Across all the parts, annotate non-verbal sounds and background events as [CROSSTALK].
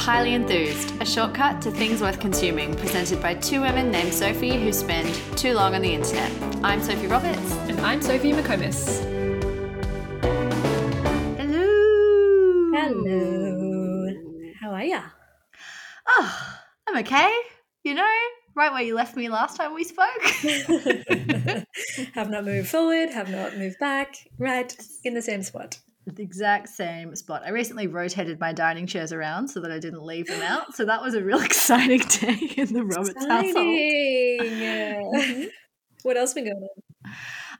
Highly Enthused, a shortcut to things worth consuming, presented by two women named Sophie who spend too long on the internet. I'm Sophie Roberts. And I'm Sophie McComas. Hello. Hello. How are ya? Oh, I'm okay. You know, right where you left me last time we spoke. [LAUGHS] have not moved forward, have not moved back, right in the same spot. The exact same spot. I recently rotated my dining chairs around so that I didn't leave them out. So that was a real [LAUGHS] exciting day in the Roberts household. [LAUGHS] Mm-hmm. What else been going on?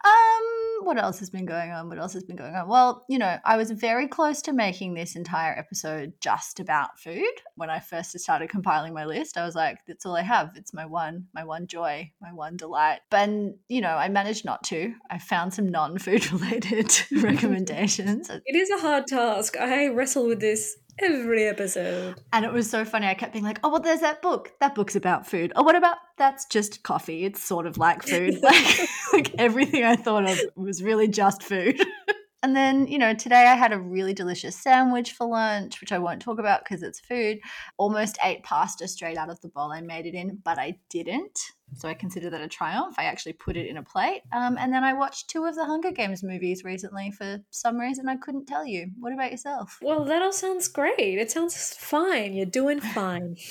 Um, what else has been going on? What else has been going on? Well, you know, I was very close to making this entire episode just about food. When I first started compiling my list, I was like, that's all I have. It's my one, my one joy, my one delight. But you know, I managed not to. I found some non-food [LAUGHS] related [LAUGHS] recommendations. It is a hard task. I wrestle with this every episode. And it was so funny. I kept being like, oh, well, there's that book. That book's about food. Oh, what about that's just coffee? It's sort of like food. [LAUGHS] Like, like everything I thought of was really just food. [LAUGHS] and then, you know, today I had a really delicious sandwich for lunch, which I won't talk about because it's food. Almost ate pasta straight out of the bowl I made it in, but I didn't. So I consider that a triumph. I actually put it in a plate. Um, and then I watched two of the Hunger Games movies recently for some reason I couldn't tell you. What about yourself? Well, that all sounds great. It sounds fine. You're doing fine. [LAUGHS]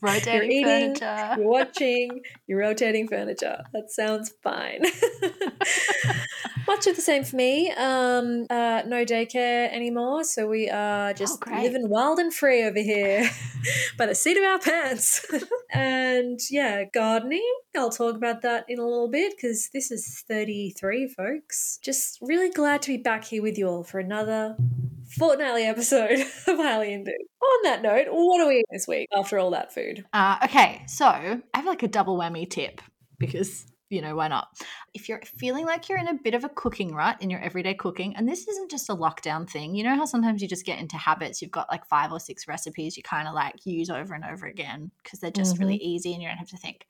Rotating you're eating, furniture. you're watching, you're rotating furniture. That sounds fine. [LAUGHS] Much of the same for me. Um, uh, no daycare anymore, so we are just great. living wild and free over here [LAUGHS] by the seat of our pants. and yeah, gardening. I'll talk about that in a little bit because this is 33, folks. Just really glad to be back here with you all for another fortnightly episode [LAUGHS] of Highly Enthused. On that note, what are we eating this week after all that food? Uh, okay, so I have like a double whammy tip because you know why not? If you're feeling like you're in a bit of a cooking rut in your everyday cooking, and this isn't just a lockdown thing, you know how sometimes you just get into habits. You've got like five or six recipes you kind of like use over and over again because they're just really mm-hmm. easy and you don't have to think.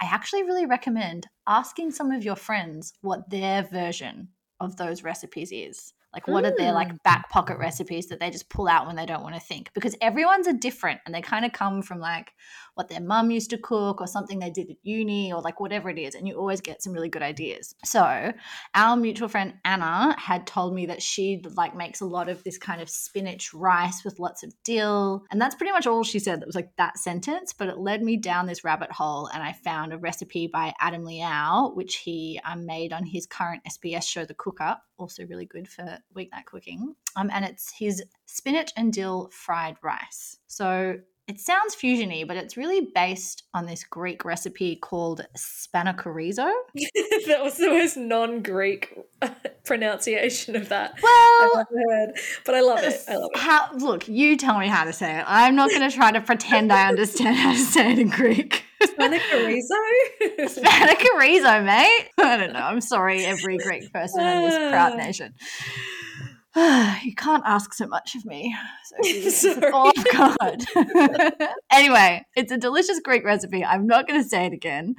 I actually really recommend asking some of your friends what their version of those recipes is. Like, what are their like mm. back pocket recipes that they just pull out when they don't want to think? Because everyone's are different and they kind of come from like what their mum used to cook or something they did at uni or like whatever it is. And you always get some really good ideas. So, our mutual friend Anna had told me that she like makes a lot of this kind of spinach rice with lots of dill. And that's pretty much all she said. That was like that sentence, but it led me down this rabbit hole and I found a recipe by Adam Liaw, which he um, made on his current SBS show, The Cook Up also really good for weeknight cooking. Um, and it's his spinach and dill fried rice. So it sounds fusiony, but it's really based on this Greek recipe called spanakorizo. [LAUGHS] that was the most non-Greek uh, pronunciation of that Well, I've ever heard. But I love it. I love it. how, look, you tell me how to say it. I'm not going to try to pretend I understand how to say it in Greek. Spanakerizo? [LAUGHS] [LAUGHS] Spanakerizo, mate. I don't know. I'm sorry, every Greek person in this proud ah. nation. [SIGHS] you can't ask so much of me. So [LAUGHS] [LAUGHS] Oh God. [LAUGHS] anyway, it's a delicious Greek recipe. I'm not going to say it again,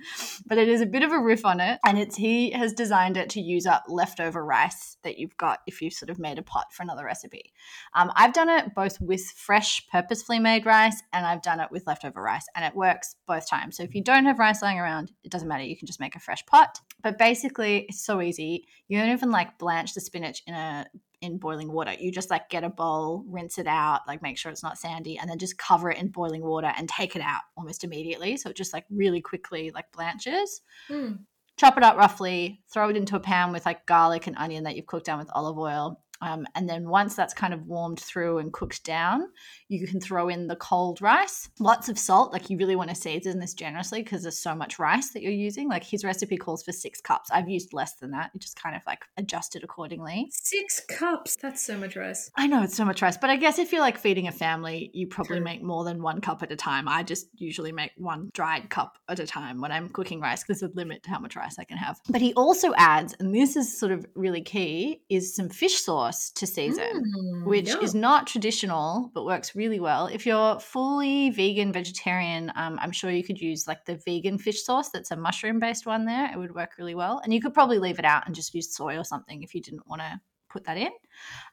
but it is a bit of a riff on it, and it's he has designed it to use up leftover rice that you've got if you sort of made a pot for another recipe. Um, I've done it both with fresh, purposefully made rice, and I've done it with leftover rice, and it works both times. So if you don't have rice lying around, it doesn't matter. You can just make a fresh pot. But basically, it's so easy. You don't even like blanch the spinach in a in boiling water. You just like get a bowl, rinse it out, like make sure it's not sandy, and then just cover it in boiling water and take it out almost immediately. So it just like really quickly like blanches. Mm. Chop it up roughly, throw it into a pan with like garlic and onion that you've cooked down with olive oil. Um, and then once that's kind of warmed through and cooked down, you can throw in the cold rice. Lots of salt. Like you really want to season this generously because there's so much rice that you're using. Like his recipe calls for six cups. I've used less than that. You just kind of like adjust it accordingly. Six cups. That's so much rice. I know it's so much rice, but I guess if you're like feeding a family, you probably True. make more than one cup at a time. I just usually make one dried cup at a time when I'm cooking rice because there's a limit to how much rice I can have. But he also adds, and this is sort of really key, is some fish sauce to season, Mm, which is not traditional but works really well. If you're fully vegan, vegetarian, um, I'm sure you could use like the vegan fish sauce that's a mushroom based one there. It would work really well. And you could probably leave it out and just use soy or something if you didn't want to put that in.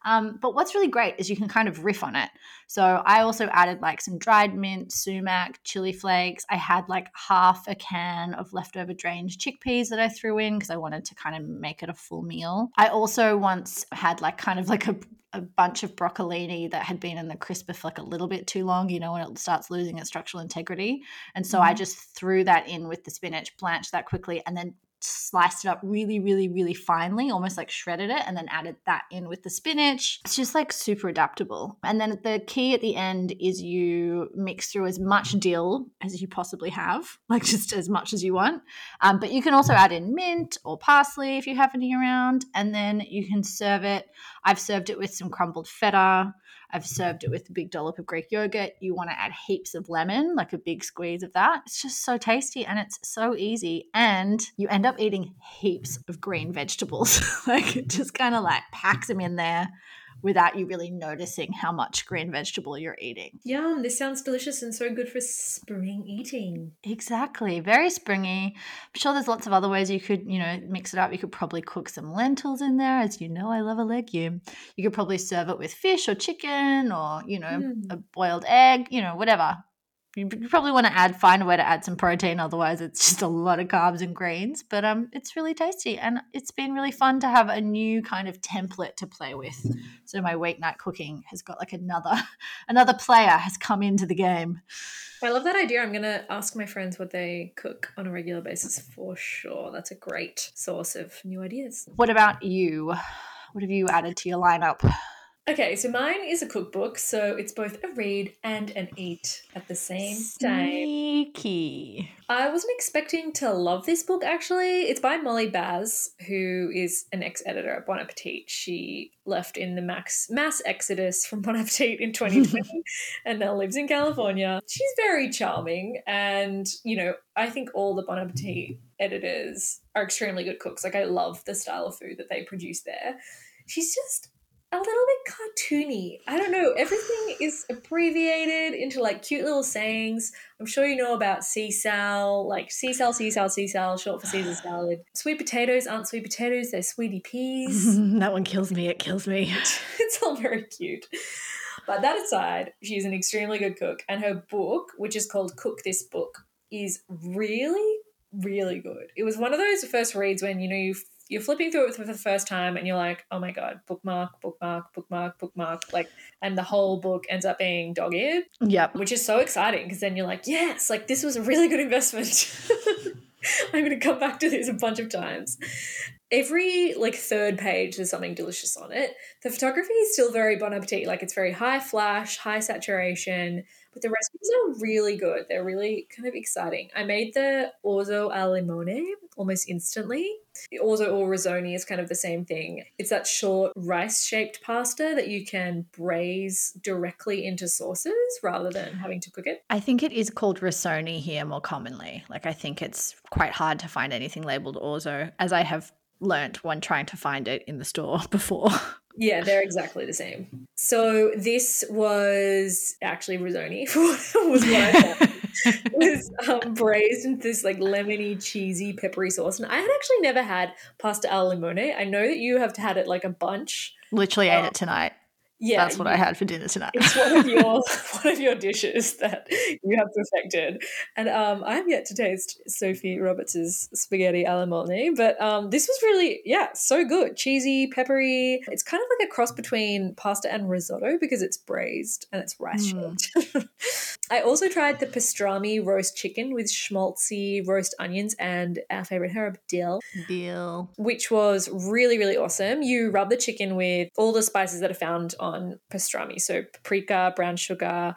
Um, but what's really great is you can kind of riff on it. So I also added like some dried mint, sumac, chili flakes. I had like half a can of leftover drained chickpeas that I threw in because I wanted to kind of make it a full meal. I also once had like kind of like a a bunch of broccolini that had been in the crisper for like a little bit too long, you know, when it starts losing its structural integrity. And so mm-hmm. I just threw that in with the spinach, blanched that quickly, and then sliced it up really, really, really finely, almost like shredded it, and then added that in with the spinach. It's just like super adaptable. And then the key at the end is you mix through as much dill as you possibly have, [LAUGHS] like just as much as you want. Um, but you can also add in mint or parsley if you have any around, and then you can serve it. I've served it with some crumbled feta. I've served it with a big dollop of Greek yogurt. You want to add heaps of lemon, like a big squeeze of that. It's just so tasty and it's so easy. And you end up eating heaps of green vegetables. [LAUGHS] like it just kind of like packs them in there without you really noticing how much green vegetable you're eating. Yum, this sounds delicious and so good for spring eating. Exactly. Very springy. I'm sure there's lots of other ways you could, you know, mix it up. You could probably cook some lentils in there. As you know, I love a legume. You could probably serve it with fish or chicken or, you know, mm. a boiled egg, you know, whatever you probably want to add find a way to add some protein otherwise it's just a lot of carbs and greens but um it's really tasty and it's been really fun to have a new kind of template to play with. So my weeknight cooking has got like another [LAUGHS] another player has come into the game. I love that idea. I'm going to ask my friends what they cook on a regular basis for sure. That's a great source of new ideas. What about you? What have you added to your lineup Okay, so mine is a cookbook, so it's both a read and an eat at the same time. Sneaky. I wasn't expecting to love this book actually. It's by Molly Baz, who is an ex-editor at Bon Appetit. She left in the max mass exodus from Bon Appetit in 2020 [LAUGHS] and now lives in California. She's very charming and, you know, I think all the Bon Appetit editors are extremely good cooks. Like I love the style of food that they produce there. She's just a little bit cartoony. I don't know. Everything is abbreviated into like cute little sayings. I'm sure you know about Cae Sal, like Cae Sal, Sisal, Cae Sal, short for Caesar [SIGHS] salad. Sweet potatoes aren't sweet potatoes, they're sweetie peas. [LAUGHS] that one kills me. It kills me. [LAUGHS] it's all very cute. But that aside, she's an extremely good cook, and her book, which is called Cook This Book, is really, really good. It was one of those first reads when you know you you're flipping through it for the first time and you're like, oh my God, bookmark, bookmark, bookmark, bookmark. Like, and the whole book ends up being dog eared. Yep. Which is so exciting because then you're like, yes, like this was a really good investment. [LAUGHS] I'm going to come back to this a bunch of times. Every like third page, there's something delicious on it. The photography is still very Bon Appetit. Like it's very high flash, high saturation but the recipes are really good. They're really kind of exciting. I made the orzo al limone almost instantly. The orzo or risoni is kind of the same thing. It's that short rice shaped pasta that you can braise directly into sauces rather than having to cook it. I think it is called risoni here more commonly. Like I think it's quite hard to find anything labeled orzo, as I have learnt when trying to find it in the store [LAUGHS] before. Yeah, they're exactly the same. So this was actually risoni [LAUGHS] was what I thought. was um, braised in this like lemony, cheesy, peppery sauce, and I had actually never had pasta al limone. I know that you have had it like a bunch. Literally um, ate it tonight. Yeah, that's what I had for dinner tonight. It's one of your [LAUGHS] [LAUGHS] one of your dishes that you have perfected, and um, I'm yet to taste Sophie Roberts's spaghetti alla limone. But um, this was really, yeah, so good, cheesy, peppery. It's kind of like a cross between pasta and risotto because it's braised and it's rice shaped. Mm. [LAUGHS] I also tried the pastrami roast chicken with schmaltzy roast onions and our favorite herb dill. Dill, which was really really awesome. You rub the chicken with all the spices that are found on on pastrami. So paprika, brown sugar,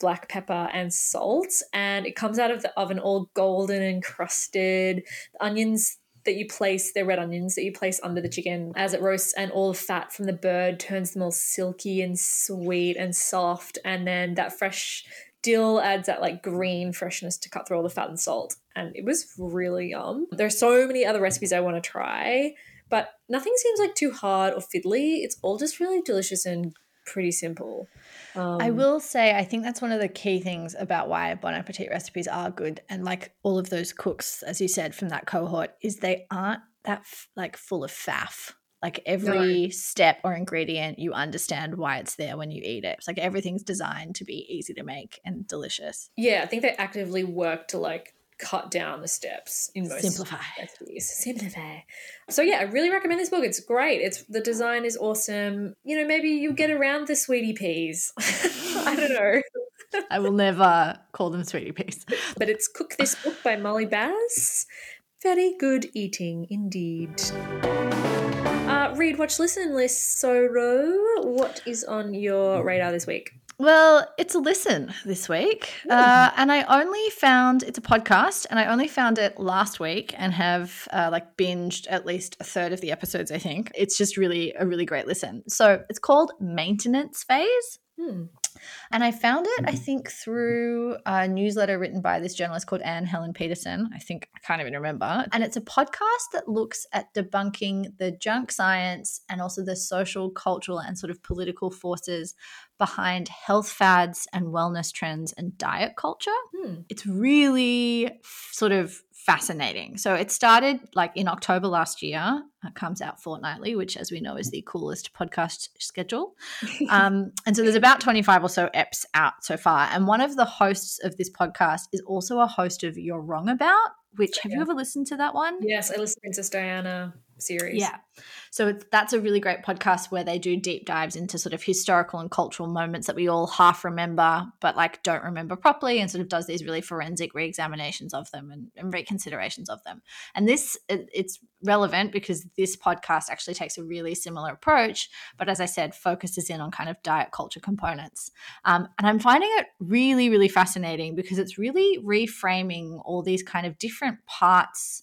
black pepper, and salt. And it comes out of the oven all golden and crusted. The onions that you place, they're red onions that you place under the chicken as it roasts, and all the fat from the bird turns them all silky and sweet and soft. And then that fresh dill adds that like green freshness to cut through all the fat and salt. And it was really yum. There are so many other recipes I want to try. But nothing seems like too hard or fiddly. It's all just really delicious and pretty simple. Um, I will say, I think that's one of the key things about why Bon Appetit recipes are good. And like all of those cooks, as you said, from that cohort, is they aren't that f- like full of faff. Like every step or ingredient, you understand why it's there when you eat it. It's like everything's designed to be easy to make and delicious. Yeah, I think they actively work to like cut down the steps in most Simplify. recipes. Simplify. So yeah, I really recommend this book. It's great. It's the design is awesome. You know, maybe you get around the sweetie peas. [LAUGHS] I don't know. [LAUGHS] I will never call them sweetie peas. [LAUGHS] But it's Cook This Book by Molly Baz. Very good eating indeed. Uh, read, watch, listen list. Soro, what is on your radar this week? Well, it's a listen this week. Uh, and I only found it's a podcast, and I only found it last week and have uh, like binged at least a third of the episodes, I think. It's just really a really great listen. So it's called Maintenance Phase. Hmm. And I found it, I think, through a newsletter written by this journalist called Anne Helen Petersen. I think I can't even remember. And it's a podcast that looks at debunking the junk science and also the social, cultural, and sort of political forces behind health fads and wellness trends and diet culture. Hmm. It's really sort of fascinating. So it started like in October last year. It comes out fortnightly, which, as we know, is the coolest podcast schedule. [LAUGHS] Um, and so there's about 25 or so eps out so far. And one of the hosts of this podcast is also a host of You're Wrong About, which have you ever listened to that one? Yes, I listened to Princess Diana series. Yeah. So that's a really great podcast where they do deep dives into sort of historical and cultural moments that we all half remember, but like don't remember properly, and sort of does these really forensic re-examinations of them and, and reconsiderations of them. And this it, it's relevant because this podcast actually takes a really similar approach, but as I said, focuses in on kind of diet culture components. Um, and I'm finding it really, really fascinating because it's really reframing all these kind of different parts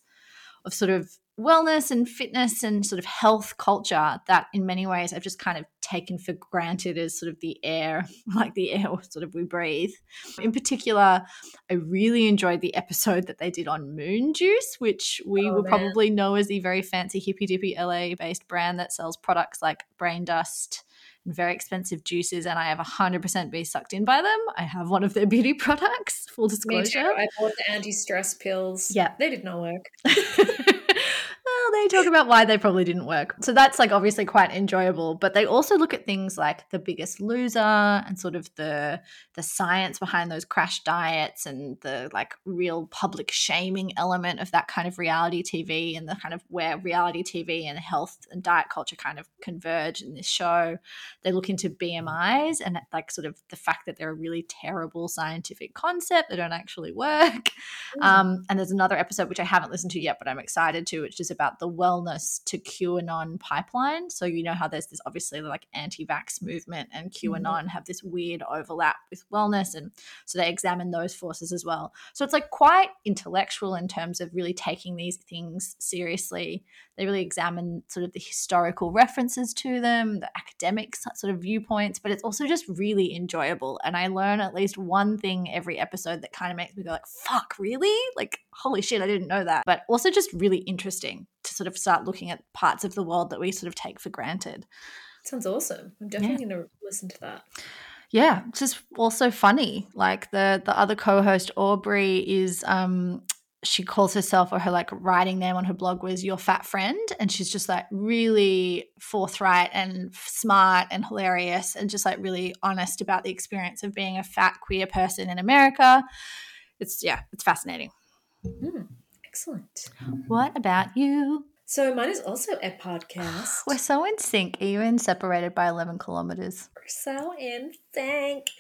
of sort of wellness and fitness and sort of health culture that in many ways I've just kind of taken for granted as sort of the air, [LAUGHS] like the air [LAUGHS] sort of we breathe. In particular, I really enjoyed the episode that they did on Moon Juice, which we Oh, will man. probably know as the very fancy hippy dippy LA based brand that sells products like brain dust and very expensive juices. And I have 100% been sucked in by them. I have one of their beauty [LAUGHS] products, full disclosure. I bought the anti-stress pills. Yeah. They did not work. They talk about why they probably didn't work. So that's like obviously quite enjoyable. But they also look at things like the biggest loser and sort of the the science behind those crash diets and the like real public shaming element of that kind of reality TV and the kind of where reality TV and health and diet culture kind of converge in this show. They look into BMIs and like sort of the fact that they're a really terrible scientific concept. They don't actually work. Um, and there's another episode which I haven't listened to yet, but I'm excited to, which is about the wellness to QAnon pipeline. So you know how there's this obviously like anti-vax movement and mm-hmm. QAnon have this weird overlap with wellness, and so they examine those forces as well. So it's like quite intellectual in terms of really taking these things seriously. They really examine sort of the historical references to them, the academic sort of viewpoints, but it's also just really enjoyable. And I learn at least one thing every episode that kind of makes me go like, "Fuck, really? Like, holy shit, I didn't know that." But also just really interesting to sort of start looking at parts of the world that we sort of take for granted. Sounds awesome. I'm definitely going to listen to that. Yeah, just also funny. Like the the other co-host Aubrey is um she calls herself or her like writing name on her blog was your fat friend and she's just like really forthright and smart and hilarious and just like really honest about the experience of being a fat queer person in America. It's yeah, it's fascinating. Hmm, excellent. What about you? So mine is also a podcast. We're so in sync, even separated by 11 kilometers. We're so in sync.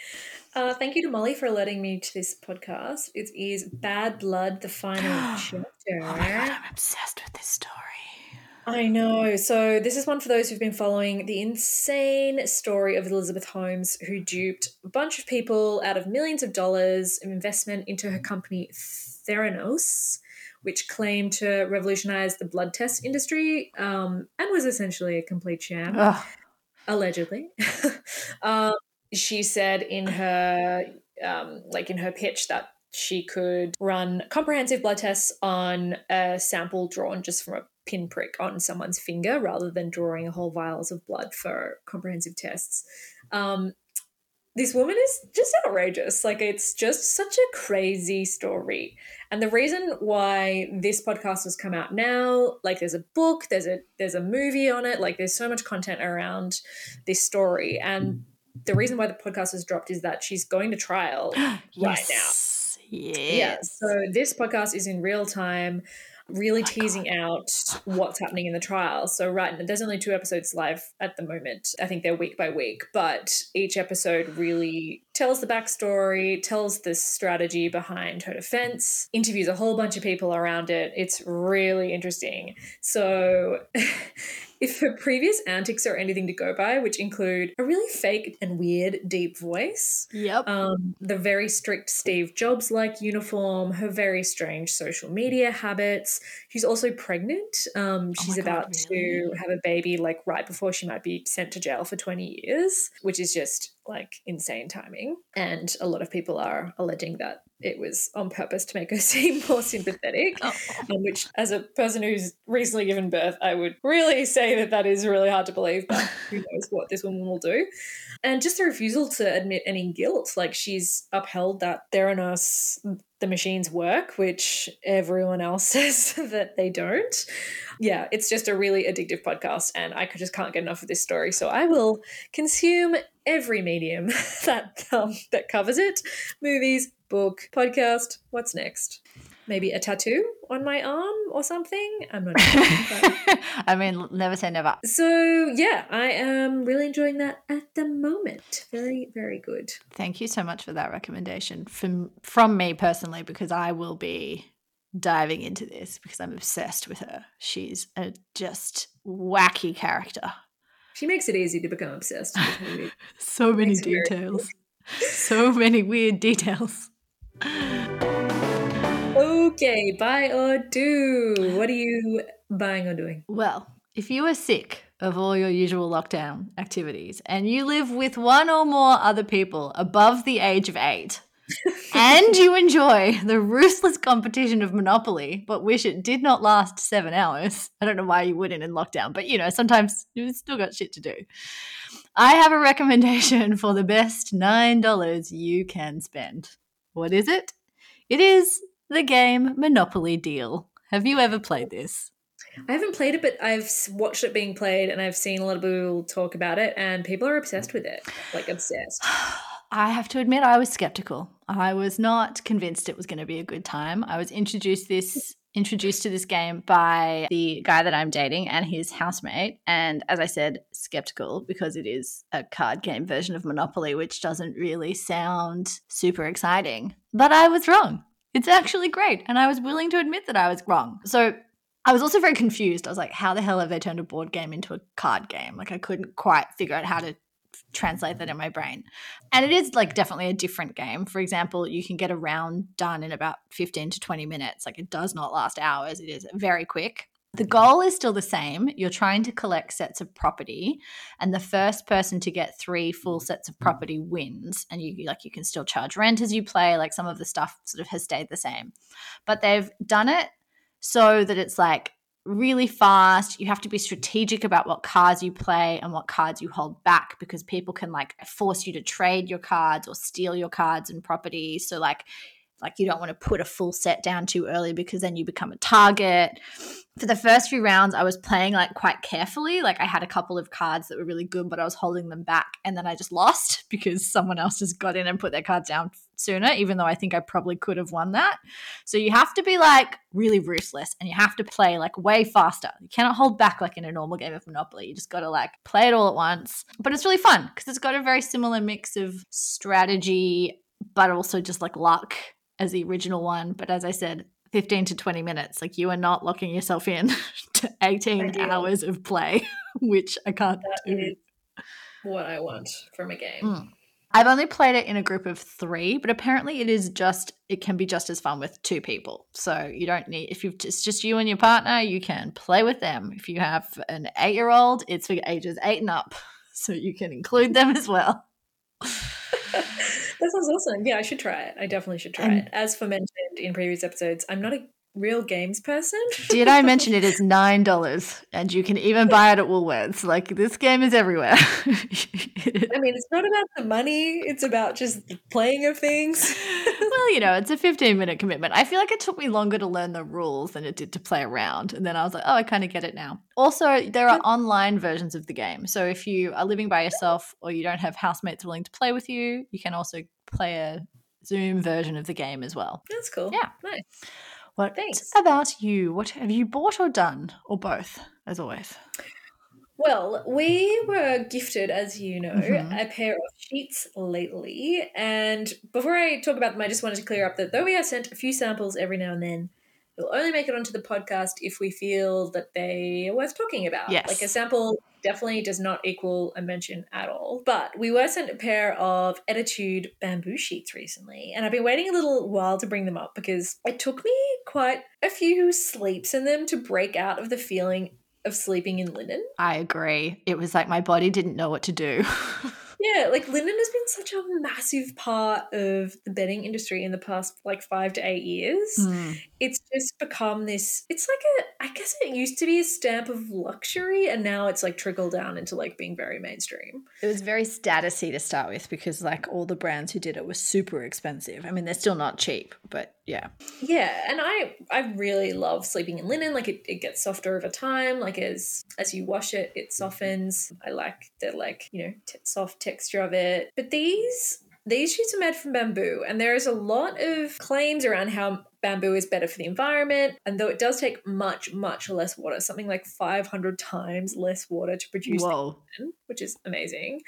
Uh, thank you to Molly for letting me to this podcast. It is Bad Blood, the final chapter. [GASPS] Oh my god, I'm obsessed with this story. I know. So this is one for those who've been following the insane story of Elizabeth Holmes, who duped a bunch of people out of millions of dollars of investment into her company Theranos, which claimed to revolutionize the blood test industry um, and was essentially a complete sham Ugh. allegedly. [LAUGHS] um, she said in her um, like in her pitch that she could run comprehensive blood tests on a sample drawn just from a pinprick on someone's finger rather than drawing a whole vials of blood for comprehensive tests. Um, this woman is just outrageous. Like, it's just such a crazy story. And the reason why this podcast has come out now, like there's a book, there's a there's a movie on it, like there's so much content around this story. And the reason why the podcast has dropped is that she's going to trial [GASPS] right now. yes. Yeah. So this podcast is in real time, really oh my teasing out what's happening in the trial. So right now, there's only two episodes live at the moment. I think they're week by week, but each episode really tells the backstory, tells the strategy behind her defense, interviews a whole bunch of people around it. It's really interesting. So [LAUGHS] if her previous antics are anything to go by, which include a really fake and weird deep voice, Yep. um, the very strict Steve Jobs like uniform, her very strange social media habits. She's also pregnant. Um, Oh she's God, about to have a baby, like right before she might be sent to jail for 20 years, which is just like insane timing. And a lot of people are alleging that it was on purpose to make her [LAUGHS] seem more sympathetic Oh. um, which as a person who's recently given birth i would really say that that is really hard to believe but [LAUGHS] who knows what this woman will do and just a refusal to admit any guilt like she's upheld that theranos the machines work which everyone else [LAUGHS] says that they don't yeah it's just a really addictive podcast and i just can't get enough of this story so i will consume every medium [LAUGHS] that um, that covers it movies book podcast what's next maybe a tattoo on my arm or something i'm not sure [LAUGHS] I mean, never say never. so yeah i am really enjoying that at the moment very very good Thank you so much for that recommendation from from me personally because I will be diving into this because I'm obsessed with her. She's a just wacky character. She makes it easy to become obsessed. [LAUGHS] So many Makes details. so many weird details. okay buy or do what are you buying or doing Well, if you are sick of all your usual lockdown activities and you live with one or more other people above the age of eight, and you enjoy the ruthless competition of Monopoly, but wish it did not last seven hours, I don't know why you wouldn't in lockdown, but you know, sometimes you've still got shit to do. I have a recommendation for the best $9 you can spend. What is it? It is the game Monopoly Deal. Have you ever played this? I haven't played it, but I've watched it being played, and I've seen a lot of people talk about it, and people are obsessed with it, like obsessed. [SIGHS] I have to admit, I was skeptical. I was not convinced it was going to be a good time. I was introduced this introduced to this game by the guy that I'm dating and his housemate, and as I said, skeptical because it is a card game version of Monopoly, which doesn't really sound super exciting. But I was wrong. It's actually great, and I was willing to admit that I was wrong. So I was also very confused. I was like, how the hell have they turned a board game into a card game? Like I couldn't quite figure out how to translate that in my brain. And it is like definitely a different game. For example, you can get a round done in about 15 to 20 minutes. Like it does not last hours. It is very quick. The goal is still the same. You're trying to collect sets of property, and the first person to get three full sets of property wins. And you like you can still charge rent as you play. Like some of the stuff sort of has stayed the same, but they've done it so that it's like really fast. You have to be strategic about what cards you play and what cards you hold back because people can like force you to trade your cards or steal your cards and property. So like like you don't want to put a full set down too early because then you become a target. For the first few rounds I was playing like quite carefully. Like I had a couple of cards that were really good but I was holding them back and then I just lost [LAUGHS] because someone else just got in and put their cards down sooner even though I think I probably could have won that. So you have to be like really ruthless and you have to play like way faster. You cannot hold back like in a normal game of Monopoly. You just got to like play it all at once. But it's really fun because it's got a very similar mix of strategy, but also just like luck as the original one. But as I said, 15 to 20 minutes. Like you are not locking yourself in [LAUGHS] to 18 hours of play, [LAUGHS] which I can't That do. is what I want from a game. Mm. I've only played it in a group of three, but apparently it is just it can be just as fun with two people. So you don't need if you've it's just you and your partner, you can play with them. If you have an eight year old, it's for ages eight and up, [LAUGHS] so you can include them as well. That sounds awesome. Yeah, I should try it. I definitely should try And- it. As for mentioned in previous episodes, I'm not a real games person. Did I mention it is [LAUGHS] nine dollars, and you can even buy it at Woolworths? Like this game is everywhere. [LAUGHS] I mean, it's not about the money; it's about just the playing of things. [LAUGHS] well, you know, it's a fifteen-minute commitment. I feel like it took me longer to learn the rules than it did to play around, and then I was like, oh, I kind of get it now. Also, there are online versions of the game, so if you are living by yourself or you don't have housemates willing to play with you, you can also play a Zoom version of the game as well. That's cool. Yeah. Nice. What Thanks. about you? What have you bought or done, or both, as always? Well, we were gifted, as you know, Mhm. a pair of sheets lately. And before I talk about them, I just wanted to clear up that though we are sent a few samples every now and then, we'll only make it onto the podcast if we feel that they are worth talking about. Yes. Like a sample definitely does not equal a mention at all. But we were sent a pair of Ettitude bamboo sheets recently, and I've been waiting a little while to bring them up because it took me quite a few sleeps in them to break out of the feeling of sleeping in linen. I agree. It was like my body didn't know what to do. [LAUGHS] Yeah, like linen has been such a massive part of the bedding industry in the past like five to eight years. Mm. It's just become this, it's like a, I guess it used to be a stamp of luxury and now it's like trickled down into like being very mainstream. It was very statusy to start with because like all the brands who did it were super expensive. I mean, they're still not cheap, but yeah. Yeah, and I I really love sleeping in linen. Like it, it gets softer over time. Like as as you wash it, it softens. I like the like you know t- soft texture of it. But these these sheets are made from bamboo, and there is a lot of claims around how bamboo is better for the environment. And though it does take much much less water, something like five hundred times less water to produce which is amazing.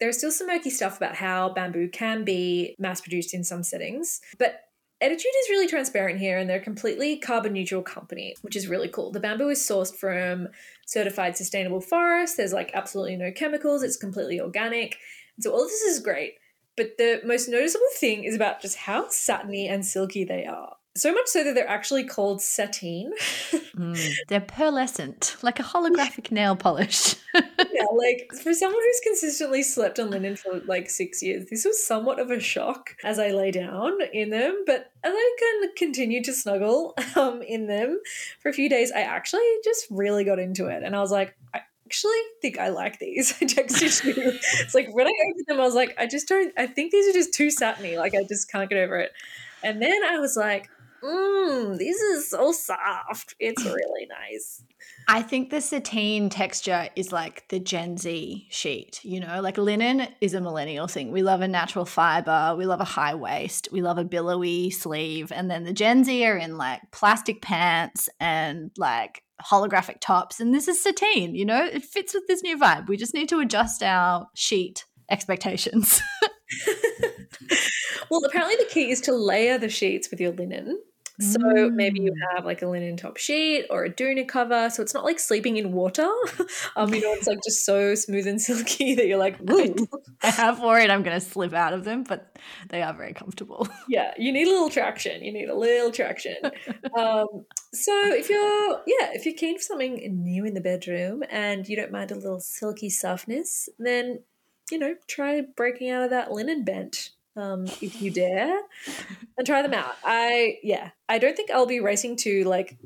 There's still some murky stuff about how bamboo can be mass produced in some settings, but Ettitude is really transparent here, and they're a completely carbon neutral company, which is really cool. The bamboo is sourced from certified sustainable forests. There's like absolutely no chemicals. It's completely organic. And so all this is great. But the most noticeable thing is about just how satiny and silky they are. So much so that they're actually called sateen. [LAUGHS] Mm. They're pearlescent, like a holographic nail polish. Yeah, like for someone who's consistently slept on linen for like six years, this was somewhat of a shock as I lay down in them. But as I can continue to snuggle um, in them for a few days, I actually just really got into it, and I was like, I actually think I like these. [LAUGHS] I texted you. It's like when I opened them, I was like, I just don't. I think these are just too satiny. Like I just can't get over it. And then I was like, mmm, this is so soft. It's really nice. I think the sateen texture is like the Gen Z sheet, you know, like linen is a millennial thing. We love a natural fiber, we love a high waist, we love a billowy sleeve. And then the Gen Z are in like plastic pants and like holographic tops. And this is sateen, you know, it fits with this new vibe. We just need to adjust our sheet expectations. [LAUGHS] [LAUGHS] well, apparently the key is to layer the sheets with your linen. So maybe you have like a linen top sheet or a doona cover, so it's not like sleeping in water. [LAUGHS] um, you know, it's like just so smooth and [LAUGHS] silky that you're like, Woo. [LAUGHS] I have worried I'm going to slip out of them, but they are very comfortable. yeah, you need a little traction. You need a little traction. um, so if you're, yeah, if you're keen for something new in the bedroom and you don't mind a little silky softness, then you know, try breaking out of that linen bent um, if you dare, and try them out. I yeah, I don't think I'll be racing to like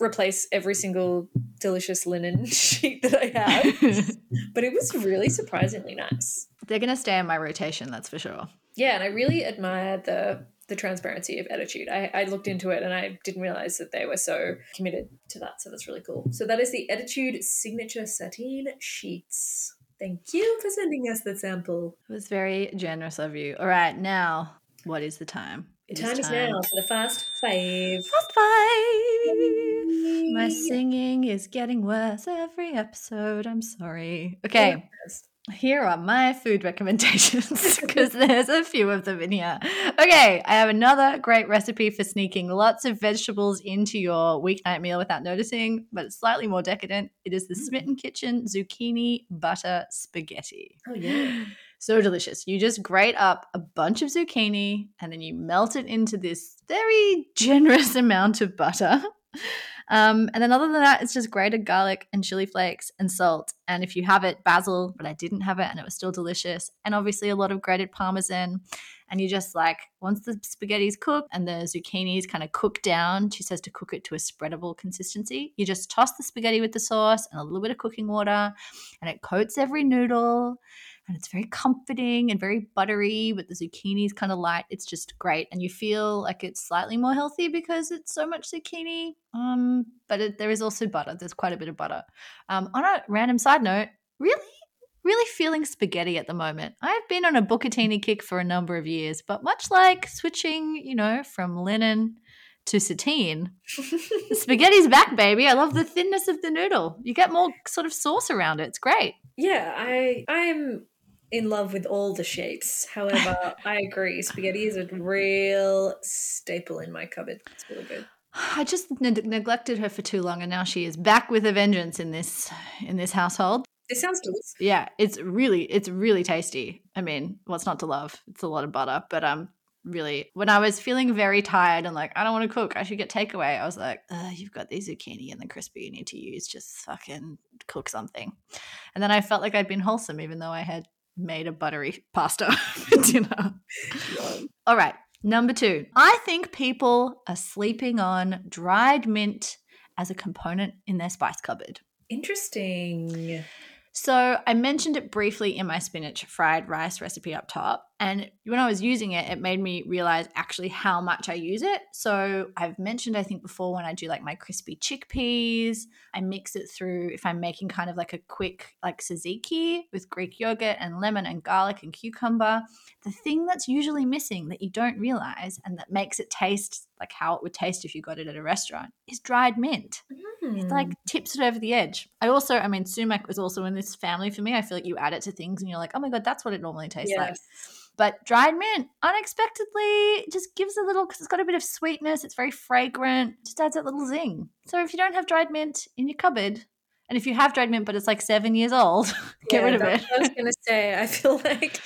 replace every single delicious linen [LAUGHS] sheet that I have, [LAUGHS] but it was really surprisingly nice. They're going to stay in my rotation, that's for sure. Yeah, and I really admire the the transparency of ettitude. I, I looked into it and I didn't realize that they were so committed to that. So that's really cool. So that is the Ettitude Signature Sateen Sheets. Thank you for sending us the sample. It was very generous of you. All right, now, what is the time? The It time is now for the fast five. Fast five. My singing is getting worse every episode. I'm sorry. Okay, here are my food recommendations [LAUGHS] because there's a few of them in here. Okay, I have another great recipe for sneaking lots of vegetables into your weeknight meal without noticing, but it's slightly more decadent. It is the mm. Smitten Kitchen zucchini butter spaghetti. Oh yeah. [GASPS] So delicious. You just grate up a bunch of zucchini and then you melt it into this very generous [LAUGHS] amount of butter. Um, and then other than that, it's just grated garlic and chili flakes and salt. And if you have it, basil, but I didn't have it and it was still delicious. And obviously a lot of grated parmesan. And you just like, once the spaghetti's cooked and the zucchini's kind of cooked down, she says to cook it to a spreadable consistency. You just toss the spaghetti with the sauce and a little bit of cooking water, and it coats every noodle and it's very comforting and very buttery, but the zucchini is kind of light. It's just great, and you feel like it's slightly more healthy because it's so much zucchini. Um, but it, there is also butter. There's quite a bit of butter. Um, on a random side note, really, really feeling spaghetti at the moment. I've been on a bucatini kick for a number of years, but much like switching, you know, from linen to sateen. [LAUGHS] Spaghetti's back, baby. I love the thinness of the noodle. You get more sort of sauce around it. It's great. Yeah, I I'm in love with all the shapes. However, [LAUGHS] I agree. Spaghetti is a real staple in my cupboard. It's really good. I just ne- neglected her for too long, and now she is back with a vengeance in this in this household. It sounds delicious. Yeah, it's really it's really tasty. I mean, what's not to love? It's a lot of butter, but um, really, when I was feeling very tired and like I don't want to cook, I should get takeaway. I was like, you've got these zucchini and the crispy you need to use. Just fucking cook something. And then I felt like I'd been wholesome, even though I had made a buttery [LAUGHS] pasta for [LAUGHS] dinner. All right. Number two, I think people are sleeping on dried mint as a component in their spice cupboard. Interesting. So I mentioned it briefly in my spinach fried rice recipe up top. And when I was using it, it made me realize actually how much I use it. So I've mentioned, I think before, when I do like my crispy chickpeas, I mix it through if I'm making kind of like a quick like tzatziki with Greek yogurt and lemon and garlic and cucumber. The thing that's usually missing that you don't realize and that makes it taste like how it would taste if you got it at a restaurant is dried mint. Mm. It like tips it over the edge. I also, I mean, sumac was also in this family for me. I feel like you add it to things and you're like, oh my God, that's what it normally tastes like. But dried mint, unexpectedly, just gives a little because it's got a bit of sweetness. It's very fragrant. Just adds that little zing. So if you don't have dried mint in your cupboard, and if you have dried mint but it's like seven years old, [LAUGHS] get Yeah, rid of it. I was gonna say. I feel [LAUGHS] like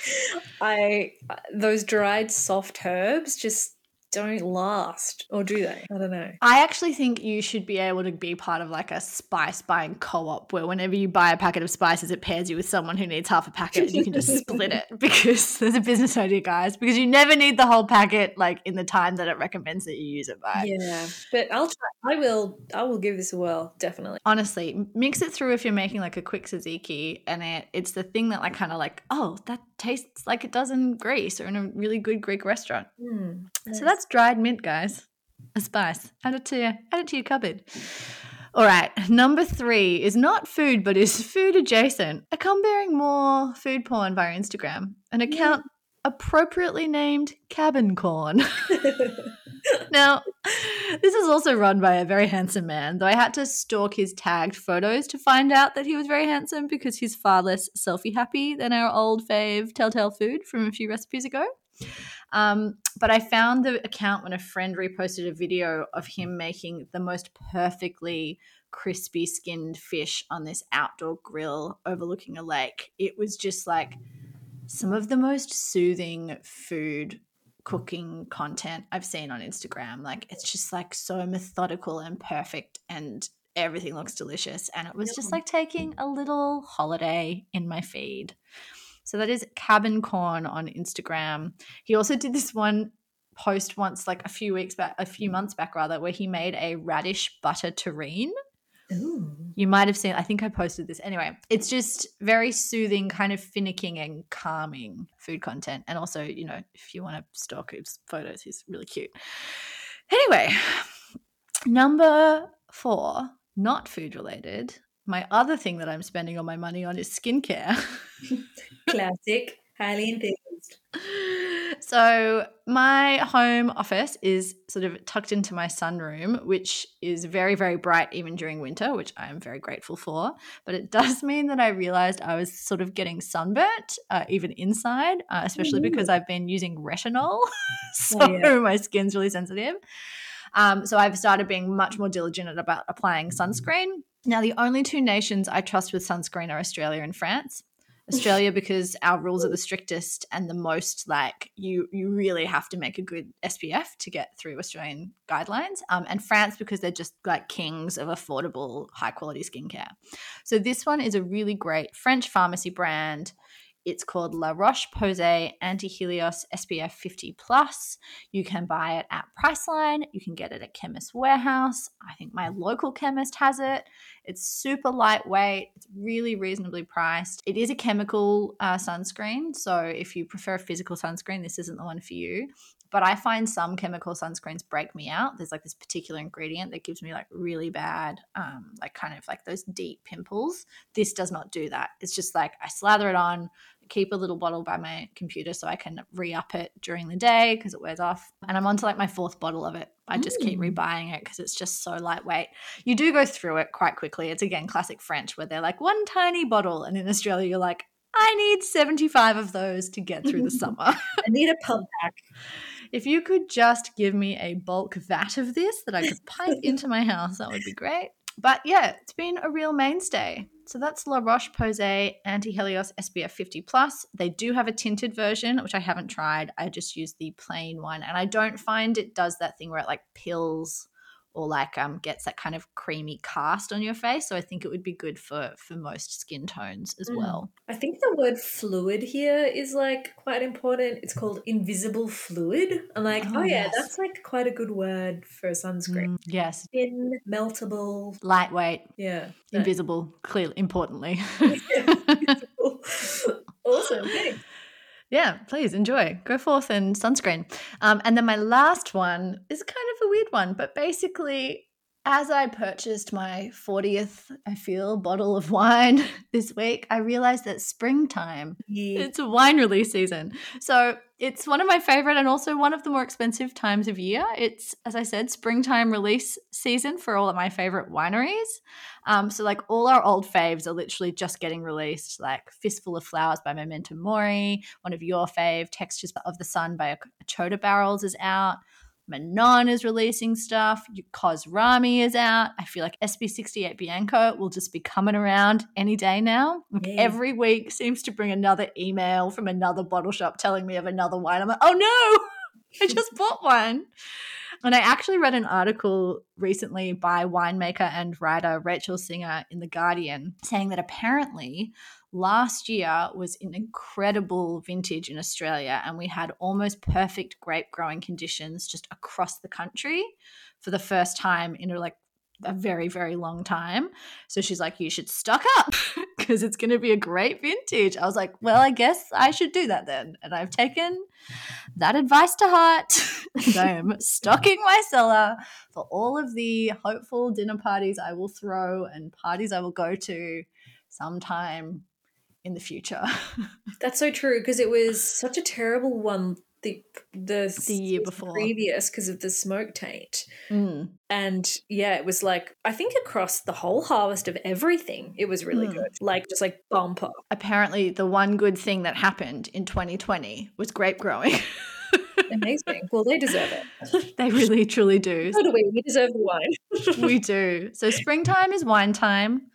I uh, those dried soft herbs just don't last, or do they? I don't know. I actually think you should be able to be part of like a spice buying co-op where whenever you buy a packet of spices, it pairs you with someone who needs half a packet and you can just [LAUGHS] split it because [LAUGHS] there's a business idea, guys. Because you never need the whole packet like in the time that it recommends that you use it by. Yeah, but I'll try. I will. I will give this a whirl. Definitely. Honestly, mix it through if you're making like a quick tzatziki, and it, it's the thing that like kind of like, oh, that tastes like it does in Greece or in a really good Greek restaurant. Mm, So that's dried mint, guys. A spice. Add it to your, add it to your cupboard. All right, number three is not food, but is food adjacent. I come bearing more food porn via Instagram. An account appropriately named Cabin Corn. [LAUGHS] [LAUGHS] now, this is also run by a very handsome man, though I had to stalk his tagged photos to find out that he was very handsome because he's far less selfie happy than our old fave Telltale Food from a few recipes ago. Um, but I found the account when a friend reposted a video of him making the most perfectly crispy skinned fish on this outdoor grill overlooking a lake. It was just like some of the most soothing food mm. cooking content I've seen on Instagram. Like it's just like so methodical and perfect and everything looks delicious. And it was just like taking a little holiday in my feed. So that is Cabin Corn on Instagram. He also did this one post once, like a few weeks back, a few months back rather, where he made a radish butter terrine. Ooh. You might have seen, I think I posted this. Anyway, it's just very soothing, kind of finicking and calming food content. And also, you know, if you want to stalk his photos, he's really cute. Anyway, number four, not food related. My other thing that I'm spending all my money on is skincare. [LAUGHS] Classic. Highly enthused. So my home office is sort of tucked into my sunroom which is very very bright even during winter which i am very grateful for. But it does [LAUGHS] mean that i realized i was sort of getting sunburnt uh, even inside uh, especially Ooh. because i've been using retinol. [LAUGHS] So Oh, yeah. my skin's really sensitive. Um, so i've started being much more diligent about applying sunscreen. Now the only two nations i trust with sunscreen are australia and france Australia because our rules are the strictest and the most like you you really have to make a good SPF to get through Australian guidelines. Um, and France because they're just like kings of affordable high quality skincare. So this one is a really great French pharmacy brand. It's called La Roche Posay Anthelios SPF 50 Plus. You can buy it at Priceline. You can get it at Chemist Warehouse. I think my local chemist has it. It's super lightweight. It's really reasonably priced. It is a chemical uh, sunscreen. So if you prefer a physical sunscreen, this isn't the one for you but I find some chemical sunscreens break me out. There's like this particular ingredient that gives me like really bad, um, like kind of like those deep pimples. This does not do that. It's just like I slather it on, keep a little bottle by my computer so I can re up it during the day because it wears off. And I'm on to like my fourth bottle of it. I just keep Mm. rebuying it because it's just so lightweight. You do go through it quite quickly. It's again classic French where they're like one tiny bottle. And in Australia, you're like, I need 75 of those to get through the [LAUGHS] summer. I need a pump pack. If you could just give me a bulk vat of this that I could pipe [LAUGHS] into my house, that would be great. But yeah, it's been a real mainstay. So that's La Roche Posay Anthelios SPF 50 Plus. They do have a tinted version, which I haven't tried. I just use the plain one, and I don't find it does that thing where it like pills or like um gets that kind of creamy cast on your face. So I think it would be good for for most skin tones as Mm. well. I think the word fluid here is like quite important. It's called invisible fluid. I'm like, oh, Oh, yeah, yes. that's like quite a good word for a sunscreen. Mm, yes, Thin, meltable. lightweight, Yeah. Invisible, clearly, importantly. [LAUGHS] Invisible. [LAUGHS] awesome. Thanks. Yeah, please enjoy. Go forth and sunscreen. Um, and then my last one is kind of a weird one, but basically, as I purchased my 40th, I feel, bottle of wine [LAUGHS] this week, I realized that springtime, Yeah. it's a wine release season. So it's one of my favorite and also one of the more expensive times of year. It's, as I said, springtime release season for all of my favorite wineries. Um, so like all our old faves are literally just getting released, like Fistful of Flowers by Momento Mori, one of your fave, Textures of the Sun by Ochota Barrels is out. Manon is releasing stuff. Cos Rami is out. I feel like SB68 Bianco will just be coming around any day now. Yeah. Every week seems to bring another email from another bottle shop telling me of another wine. I'm like, oh no, [LAUGHS] I just bought one. And I actually read an article recently by winemaker and writer Rachel Singer in The Guardian saying that apparently last year was an incredible vintage in Australia and we had almost perfect grape growing conditions just across the country for the first time in like a very very long time. So she's like you should stock up [LAUGHS] because it's going to be a great vintage. I was like well i guess i should do that then. And i've taken that advice to heart [LAUGHS] and i am stocking my cellar for all of the hopeful dinner parties i will throw and parties i will go to sometime in the future [LAUGHS] That's so true because it was such a terrible one the the, The year before. previous because of the smoke taint. Mm. And yeah, it was like I think across the whole harvest of everything, it was really Mm. good. Like just like bumper. apparently the one good thing that happened in 2020 was grape growing [LAUGHS] Amazing. well, they deserve it. [LAUGHS] they really truly do So do we. We deserve the wine. we do. So springtime is wine time.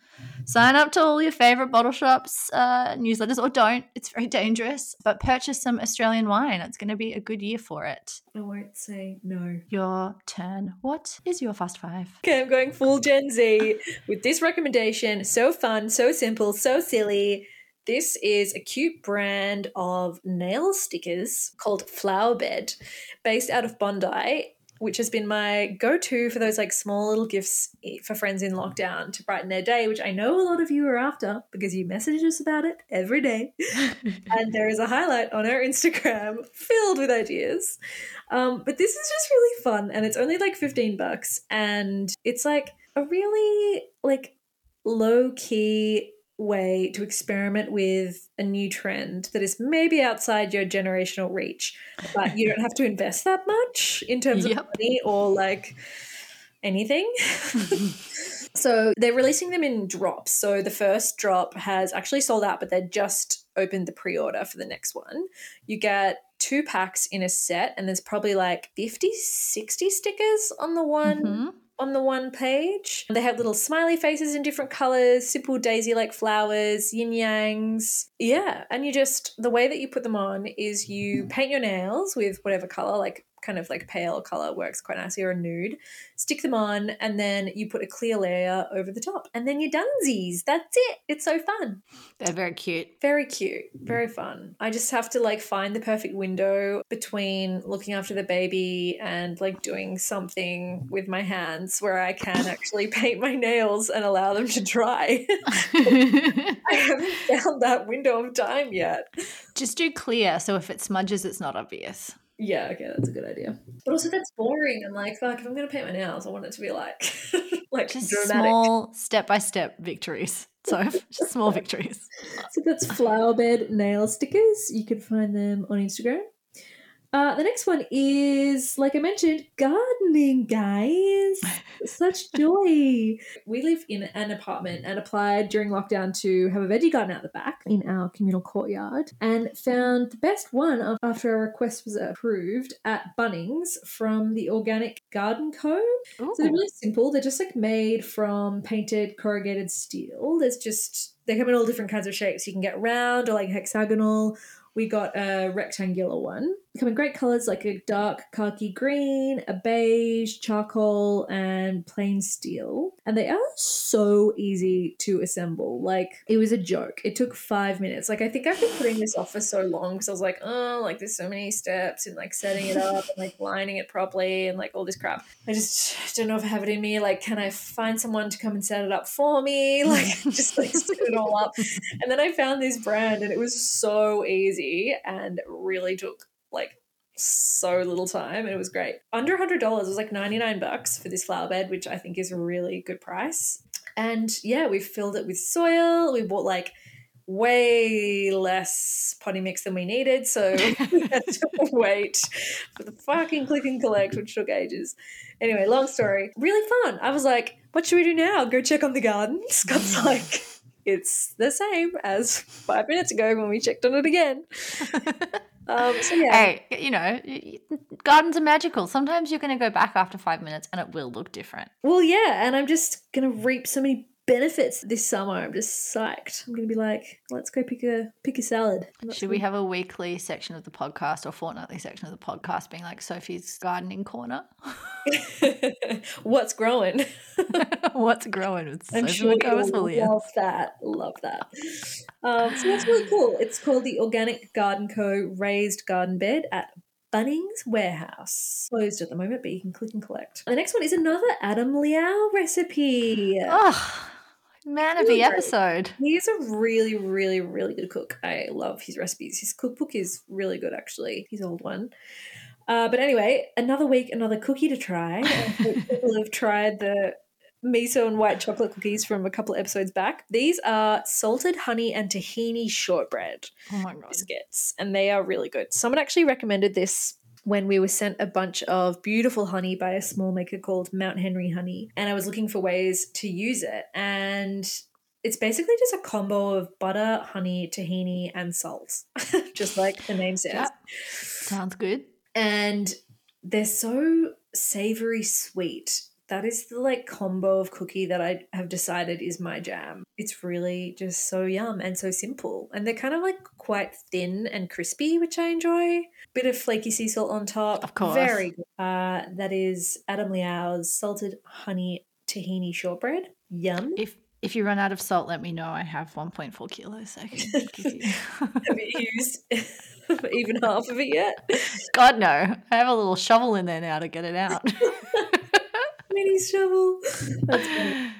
Sign up to all your favorite bottle shops uh, newsletters, or don't. It's very dangerous. But purchase some Australian wine. It's going to be a good year for it. I won't say no. Your turn. What is your fast five? Okay, I'm going full Gen Z with this recommendation. So fun, so simple, so silly. This is a cute brand of nail stickers called Flower Bed, based out of Bondi, which has been my go to for those like small little gifts for friends in lockdown to brighten their day, which I know a lot of you are after because you message us about it every day. [LAUGHS] and there is a highlight on our Instagram filled with ideas. Um, but this is just really fun, and it's only like fifteen bucks, and it's like a really like low key way to experiment with a new trend that is maybe outside your generational reach, but you don't have to invest that much in terms of money or like anything. So they're releasing them in drops. So the first drop has actually sold out, but they just opened the pre order for the next one. You get two packs in a set, and there's probably like 50, 60 stickers on the one. Mhm. On the one page, they have little smiley faces in different colors, simple daisy like flowers, yin yangs. Yeah, and you just, the way that you put them on is you mm-hmm. paint your nails with whatever color, like kind of like pale color works quite nicely, or a nude. Stick them on, and then you put a clear layer over the top, and then you're dunsies. That's it. It's so fun. They're very cute. Very cute. Very fun. I just have to like find the perfect window between looking after the baby and like doing something with my hands where I can [LAUGHS] actually paint my nails and allow them to dry. [LAUGHS] [LAUGHS] I haven't found that window of time yet. Just do clear, so if it smudges, it's not obvious. Yeah, okay, that's a good idea. But also, that's boring. I'm like, fuck, if I'm gonna paint my nails, I want it to be like, [LAUGHS] like Just dramatic. small, step by step victories. So [LAUGHS] just small [LAUGHS] victories. So that's flower bed nail stickers. You can find them on Instagram. Uh, the next one is, like I mentioned, gardening, guys. [LAUGHS] Such joy. We live in an apartment and applied during lockdown to have a veggie garden out the back in our communal courtyard and found the best one after our request was approved at Bunnings from the Organic Garden Co. So they're really simple. They're just like made from painted corrugated steel. There's just they come in all different kinds of shapes. You can get round or like hexagonal. We got a rectangular one. Come in great colors like a dark khaki green, a beige, charcoal, and plain steel. And they are so easy to assemble. Like it was a joke. It took five minutes. Like I think I've been putting this off for so long because I was like, oh, like there's so many steps in like setting it up and like lining it properly and like all this crap. I just don't know if I have it in me. Like, can I find someone to come and set it up for me? [LAUGHS] Like, [LAUGHS] just like set it all up. And then I found this brand and it was so easy and really took like so little time and it was great. Under a hundred dollars it was like 99 bucks for this flower bed, which I think is a really good price. And yeah, we filled it with soil. We bought like way less potty mix than we needed, so [LAUGHS] we had to wait for the fucking click and collect, which took ages. Anyway, long story. Really fun. I was like, what should we do now? Go check on the garden? Scott's [LAUGHS] like, it's the same as five minutes ago when we checked on it again. [LAUGHS] Um, so yeah, Hey, you know, gardens are magical. Sometimes you're going to go back after five minutes and it will look different. well, yeah, and I'm just gonna reap so many benefits this summer. I'm just psyched. I'm gonna be like, let's go pick a pick a salad. That's Should we have a weekly section of the podcast or fortnightly section of the podcast being like Sophie's gardening corner? [LAUGHS] What's growing? [LAUGHS] What's growing with I'm sure Williams? love that. Love that. Um, so that's really cool. It's called the Organic Garden Co. Raised Garden Bed at Bunnings Warehouse. Closed at the moment, but you can click and collect. The next one is another Adam Liaw recipe. Oh, man of Really the great. episode. He's a really, really, really good cook. I love his recipes. His cookbook is really good, actually. His old one. Uh, but anyway, another week, another cookie to try. [LAUGHS] People have tried the miso and white chocolate cookies from a couple episodes back. These are salted honey and tahini shortbread Oh my god. biscuits, and they are really good. Someone actually recommended this when we were sent a bunch of beautiful honey by a small maker called Mount Henry Honey, and I was looking for ways to use it. And it's basically just a combo of butter, honey, tahini, and salt, [LAUGHS] just like the name says. Yeah. Sounds good. And they're so savory sweet. That is the like combo of cookie that I have decided is my jam. It's really just so yum and so simple. And they're kind of like quite thin and crispy, which I enjoy. Bit of flaky sea salt on top. Of course. Very good. Uh, that is Adam Liaw's salted honey tahini shortbread. Yum. If if you run out of salt, let me know. I have 1.4 kilos. I can [LAUGHS] give you. have you used [LAUGHS] even half of it yet? God no! I have a little shovel in there now to get it out. [LAUGHS] Mini shovel. [SIGHS]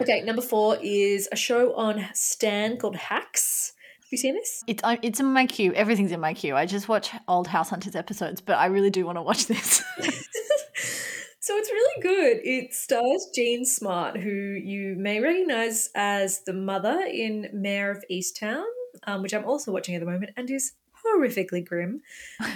Okay, number four is a show on Stan called Hacks. Have you seen this? It's it's in my queue. Everything's in my queue. I just watch old House Hunters episodes, but I really do want to watch this. [LAUGHS] so it's really good. It stars Jean Smart, who you may recognize as the mother in Mare of Easttown, um, which I'm also watching at the moment, and is horrifically grim.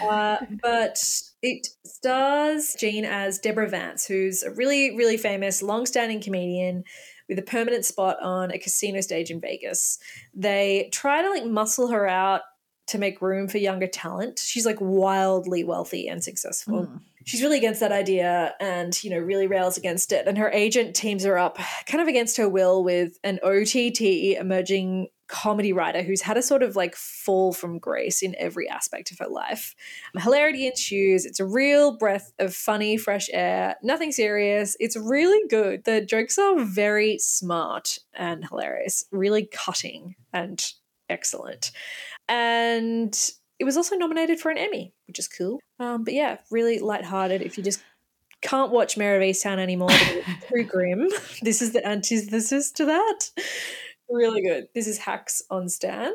Uh, [LAUGHS] but it stars Jean as Deborah Vance, who's a really, really famous, long-standing comedian with a permanent spot on a casino stage in Vegas. They try to like muscle her out to make room for younger talent. She's like wildly wealthy and successful. Mm. she's really against that idea and, you know, really rails against it. And her agent teams her up kind of against her will with an OTT emerging comedy writer who's had a sort of like fall from grace in every aspect of her life. Hilarity ensues. It's a real breath of funny, fresh air. Nothing serious. It's really good. The jokes are very smart and hilarious, really cutting and excellent. And it was also nominated for an Emmy, which is cool. Um, but yeah, really lighthearted. If you just can't watch Mare of Easttown anymore, [LAUGHS] it's too grim. This is the antithesis to that. Really good. This is Hacks on Stan.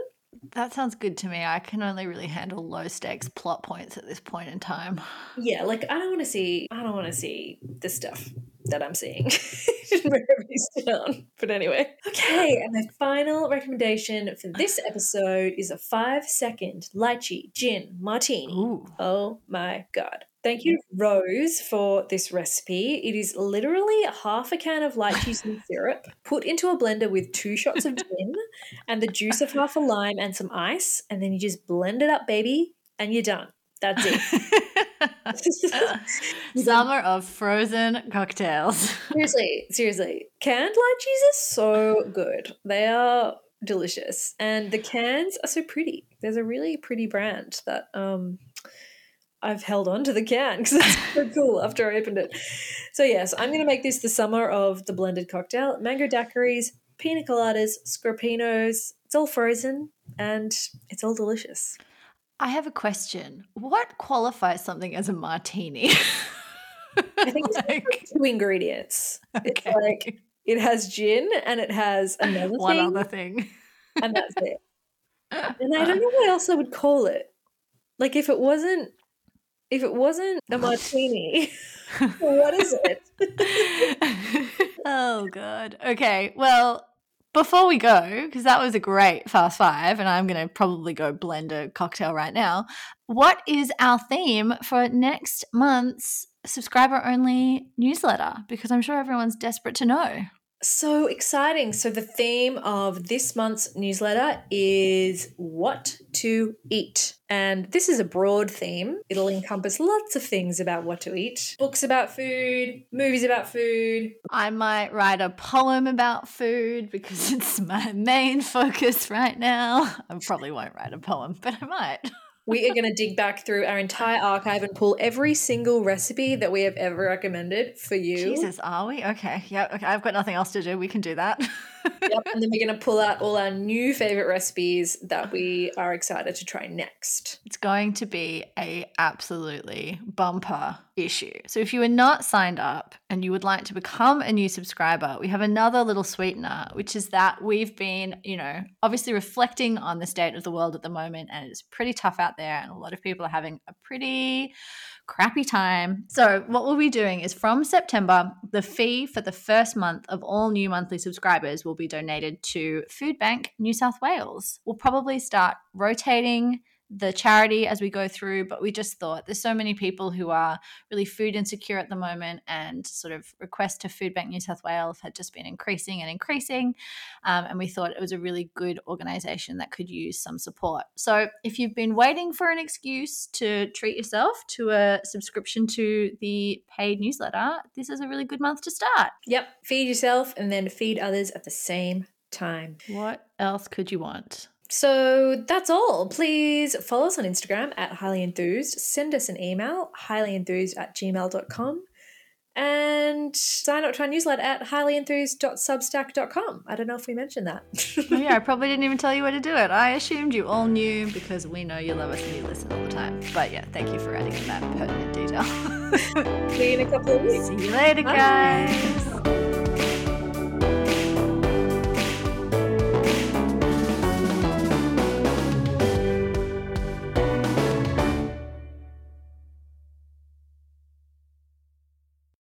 That sounds good to me. I can only really handle low stakes plot points at this point in time. Yeah, like I don't want to see. I don't want to see the stuff that I'm seeing. [LAUGHS] But anyway, okay. And my final recommendation for this episode is a five second lychee gin martini. Ooh. Oh my god. Thank you, Rose, for this recipe. It is literally half a can of lychee and syrup put into a blender with two shots of gin and the juice of half a lime and some ice, and then you just blend it up, baby, and you're done. That's it. [LAUGHS] Summer of frozen cocktails. seriously, seriously. Canned lychees are so good. They are delicious. And the cans are so pretty. There's a really pretty brand that um I've held on to the can [LAUGHS] because it's so cool after I opened it. So yes, I'm gonna make this the summer of the blended cocktail. Mango daiquiris, pina coladas, scrapinos. It's all frozen and it's all delicious. I have a question. What qualifies something as a martini? [LAUGHS] I think it's like, two ingredients. Okay. It's like it has gin and it has [LAUGHS] another one thing, other thing, and that's it. And I don't know what else I would call it. Like if it wasn't if it wasn't a martini, [LAUGHS] what is it? [LAUGHS] oh god. Okay. Well, before we go, because that was a great fast five, and I'm going to probably go blend a cocktail right now. What is our theme for next month's subscriber only newsletter? Because I'm sure everyone's desperate to know. So exciting. So, the theme of this month's newsletter is what to eat. And this is a broad theme. It'll encompass lots of things about what to eat books about food, movies about food. I might write a poem about food because [LAUGHS] it's my main focus right now. I probably won't write a poem, but I might. [LAUGHS] we are going to dig back through our entire archive and pull every single recipe that we have ever recommended for you. Jesus, are we? Okay. Yeah. Okay. I've got nothing else to do. We can do that. [LAUGHS] yep. And then we're going to pull out all our new favorite recipes that we are excited to try next. It's going to be a absolutely bumper issue. So if you are not signed up and you would like to become a new subscriber, we have another little sweetener, which is that we've been, you know, obviously reflecting on the state of the world at the moment and it's pretty tough out there and a lot of people are having a pretty crappy time. So, what we'll be doing is from September, the fee for the first month of all new monthly subscribers will be donated to Food Bank New South Wales. We'll probably start rotating the charity as we go through, but we just thought there's so many people who are really food insecure at the moment, and sort of requests to Food Bank New South Wales had just been increasing and increasing. Um, and we thought it was a really good organization that could use some support. So if you've been waiting for an excuse to treat yourself to a subscription to the paid newsletter, this is a really good month to start. Yep, feed yourself and then feed others at the same time. What else could you want? So that's all. Please follow us on Instagram at highly enthused. Send us an email, highlyenthused at gmail.com. And sign up to our newsletter at highlyenthused.substack.com. I don't know if we mentioned that. oh, yeah, I [LAUGHS] probably didn't even tell you where to do it. I assumed you all knew because we know you love us and you listen all the time. But yeah, thank you for adding in that pertinent detail. [LAUGHS] See you in a couple of weeks. See you later, Bye. guys.